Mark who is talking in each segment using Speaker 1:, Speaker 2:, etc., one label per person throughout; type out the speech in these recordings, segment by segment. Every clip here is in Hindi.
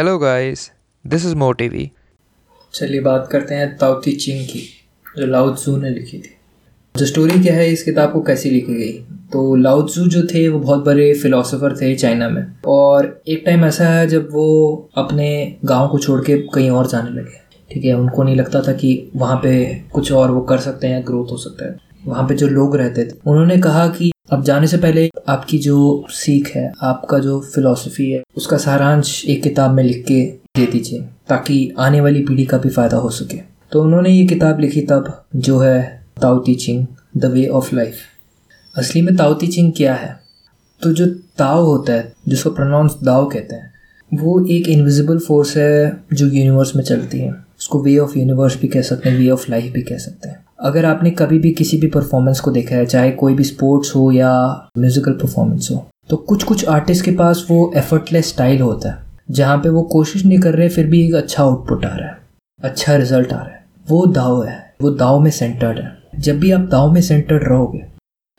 Speaker 1: Hello guys this is Mo TV
Speaker 2: चलिए बात करते हैं ताओती चिंग की, जो त्सू ने लिखी थी। जो स्टोरी क्या है, इस किताब को कैसी लिखी गई? तो त्सू जो थे, वो बहुत बड़े फिलोसोफर थे चाइना में। और एक टाइम ऐसा है, जब वो अपने गाँव को छोड़ के कहीं और जाने लगे। ठीक है, उनको नहीं लगता था कि वहाँ पे कुछ और वो कर सकते हैं ग्रोथ हो सकता है। वहाँ पे जो लोग रहते थे, उन्होंने कहा कि अब जाने से पहले आपकी जो सीख है, आपका जो फिलॉसफी है, उसका सारांश एक किताब में लिख के दे दीजिए, ताकि आने वाली पीढ़ी का भी फ़ायदा हो सके। तो उन्होंने ये किताब लिखी तब, जो है Tao teaching the way of life असली में ताओ टीचिंग क्या है? तो जो ताओ होता है, जिसको प्रोनाउंस दाओ कहते हैं, वो एक इनविजिबल फोर्स है जो यूनिवर्स में चलती है। उसको वे ऑफ़ यूनिवर्स भी कह सकते हैं वे ऑफ़ लाइफ भी कह सकते हैं। अगर आपने कभी भी किसी भी परफॉर्मेंस को देखा है, चाहे कोई भी स्पोर्ट्स हो या म्यूजिकल परफॉर्मेंस हो तो कुछ कुछ आर्टिस्ट के पास वो एफर्टलेस स्टाइल होता है, जहाँ पे वो कोशिश नहीं कर रहे, फिर भी एक अच्छा आउटपुट आ रहा है अच्छा रिज़ल्ट आ रहा है। वो दाव है, वो दाव में सेंटर्ड है। जब भी आप दाव में सेंटर्ड रहोगे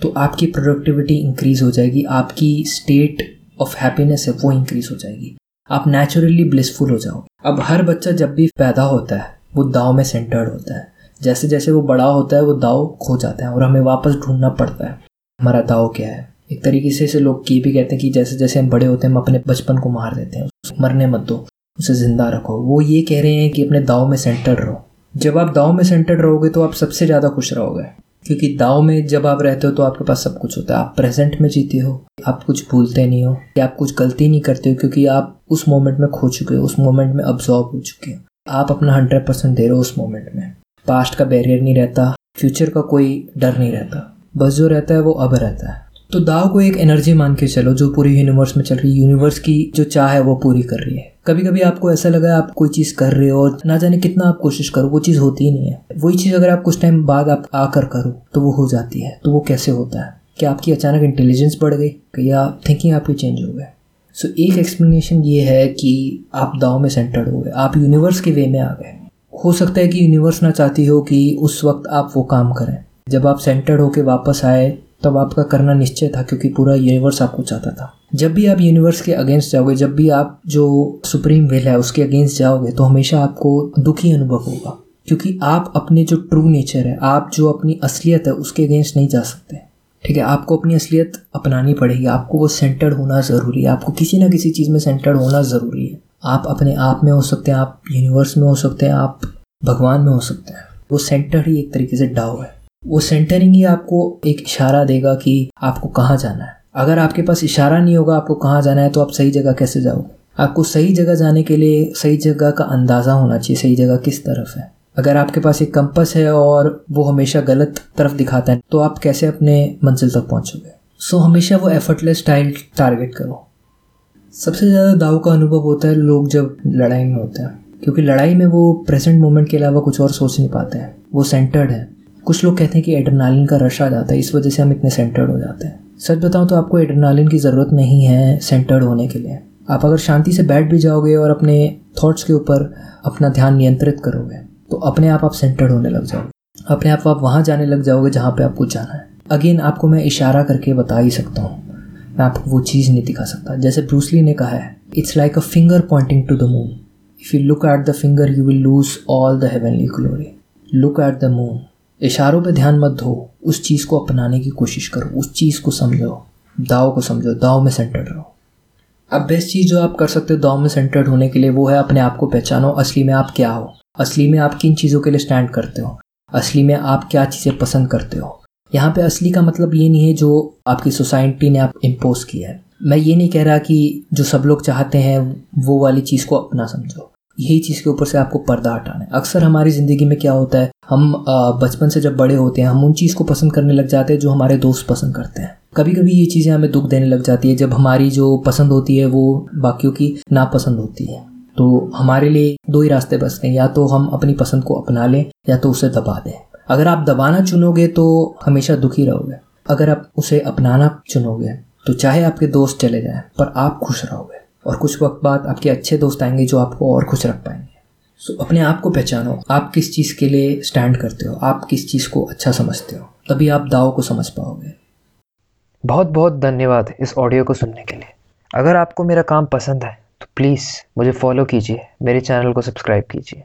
Speaker 2: तो आपकी प्रोडक्टिविटी इंक्रीज हो जाएगी, आपकी स्टेट ऑफ़ हैप्पीनेस है, वो इंक्रीज हो जाएगी। आप नेचुरली ब्लिसफुल हो जाओगे। अब हर बच्चा जब भी पैदा होता है, वो दाव में सेंटर्ड होता है। जैसे जैसे वो बड़ा होता है, वो दाव खो जाता है और हमें वापस ढूंढना पड़ता है। हमारा दाव क्या है? एक तरीके से से लोग ये भी कहते हैं कि जैसे जैसे हम बड़े होते हैं, हम अपने बचपन को मार देते हैं। मरने मत दो, उसे ज़िंदा रखो। वो ये कह रहे हैं कि अपने दाव में सेंटर्ड रहो। जब आप दाव में सेंटर्ड रहोगे तो आप सबसे ज़्यादा खुश रहोगे। क्योंकि दाव में जब आप रहते हो तो आपके पास सब कुछ होता है। आप प्रेजेंट में जीते हो, आप कुछ भूलते नहीं हो, या आप कुछ गलती नहीं करते हो, क्योंकि आप उस मोमेंट में खो चुके हो, उस मोमेंट में अब्जॉर्व हो चुके हो। आप अपना हंड्रेड परसेंट दे रहे हो उस मोमेंट में। पास्ट का बैरियर नहीं रहता फ्यूचर का कोई डर नहीं रहता। बस जो रहता है वो अब रहता है। तो दाव को एक एनर्जी मान के चलो, जो पूरी यूनिवर्स में चल रही है। यूनिवर्स की जो चाह है वो पूरी कर रही है। कभी कभी आपको ऐसा लगा आप कोई चीज़ कर रहे हो और ना जाने कितना आप कोशिश करो, वो चीज़ होती ही नहीं है। वही चीज़ अगर आप कुछ टाइम बाद आप आकर करो तो वो हो जाती है। तो वो कैसे होता है? क्या आपकी अचानक इंटेलिजेंस बढ़ गई? या थिंकिंग आपकी चेंज हो गए? सो एक एक्सप्लेनेशन ये है कि आप दाव में सेंटर्ड हो गए। आप यूनिवर्स के वे में आ गए। हो सकता है कि यूनिवर्स ना चाहती हो कि उस वक्त आप वो काम करें। जब आप सेंटर्ड होके वापस आए, तब आपका करना निश्चय था क्योंकि पूरा यूनिवर्स आपको चाहता था। जब भी आप यूनिवर्स के अगेंस्ट जाओगे, जब भी आप जो सुप्रीम विल है, उसके अगेंस्ट जाओगे तो हमेशा आपको दुखी अनुभव होगा। क्योंकि आप अपने जो ट्रू नेचर है, आप जो अपनी असलियत है, उसके अगेंस्ट नहीं जा सकते। ठीक है, आपको अपनी असलियत अपनानी पड़ेगी। आपको वो सेंटर्ड होना ज़रूरी है। आपको किसी ना किसी चीज़ में सेंटर्ड होना ज़रूरी है। आप अपने आप में हो सकते हैं आप यूनिवर्स में हो सकते हैं आप भगवान में हो सकते हैं। वो सेंटर ही एक तरीके से डाव है। वो सेंटरिंग ही आपको एक इशारा देगा कि आपको कहाँ जाना है। अगर आपके पास इशारा नहीं होगा आपको कहाँ जाना है तो आप सही जगह कैसे जाओगे? आपको सही जगह जाने के लिए सही जगह का अंदाज़ा होना चाहिए सही जगह किस तरफ़ है। अगर आपके पास एक कंपस है और वो हमेशा गलत तरफ़ दिखाता है तो आप कैसे अपने मंजिल तक पहुंचोगे? सो so, हमेशा वो एफर्टलेस स्टाइल टारगेट करो। सबसे ज़्यादा दाव का अनुभव होता है लोग जब लड़ाई में होते हैं, क्योंकि लड़ाई में वो प्रेजेंट मोमेंट के अलावा कुछ और सोच नहीं पाते हैं। वो सेंटर्ड है। कुछ लोग कहते हैं कि एड्रेनालिन का रश आ जाता है, इस वजह से हम इतने सेंटर्ड हो जाते हैं। सच बताऊँ तो आपको एड्रेनालिन की ज़रूरत नहीं है सेंटर्ड होने के लिए। आप अगर शांति से बैठ भी जाओगे और अपने थॉट्स के ऊपर अपना ध्यान नियंत्रित करोगे तो अपने आप आप सेंटर्ड होने लग जाओगे। अपने आप आप वहाँ जाने लग जाओगे जहाँ पे आपको जाना है। अगेन आपको मैं इशारा करके बता ही सकता हूँ। मैं आपको वो चीज़ नहीं दिखा सकता। जैसे ब्रूसली ने कहा है it's like a finger pointing to the moon if you look at the finger you will lose all the heavenly glory look at the moon इशारों पे ध्यान मत दो। उस चीज़ को अपनाने की कोशिश करो। उस चीज़ को समझो। दाव को समझो। दाव में सेंटर्ड रहो। अब बेस्ट चीज़ जो आप कर सकते हो दाव में सेंटर्ड होने के लिए, वो है अपने आप को पहचानो। असली में आप क्या हो? असली में आप किन चीज़ों के लिए स्टैंड करते हो? असली में आप क्या चीज़ें पसंद करते हो? यहाँ पे असली का मतलब ये नहीं है जो आपकी सोसाइटी ने आप इम्पोज किया है। मैं ये नहीं कह रहा कि जो सब लोग चाहते हैं, वो वाली चीज़ को अपना समझो। यही चीज़ के ऊपर से आपको पर्दा हटाना है। अक्सर हमारी ज़िंदगी में क्या होता है, हम बचपन से जब बड़े होते हैं, हम उन चीज़ को पसंद करने लग जाते हैं जो हमारे दोस्त पसंद करते हैं। कभी कभी ये चीज़ें हमें दुख देने लग जाती है जब हमारी जो पसंद होती है, वो बाकियों की नापसंद होती है। तो हमारे लिए दो ही रास्ते बचते हैं, या तो हम अपनी पसंद को अपना लें, या तो उसे दबा दें। अगर आप दबाना चुनोगे तो हमेशा दुखी रहोगे। अगर आप उसे अपनाना चुनोगे तो चाहे आपके दोस्त चले जाएँ पर आप खुश रहोगे। और कुछ वक्त बाद आपके अच्छे दोस्त आएँगे जो आपको और खुश रख पाएँगे। सो so, अपने आप को पहचानो आप किस चीज़ के लिए स्टैंड करते हो आप किस चीज़ को अच्छा समझते हो तभी आप दाव को समझ पाओगे।
Speaker 1: बहुत बहुत धन्यवाद इस ऑडियो को सुनने के लिए। अगर आपको मेरा काम पसंद है तो प्लीज़ मुझे फॉलो कीजिए मेरे चैनल को सब्सक्राइब कीजिए।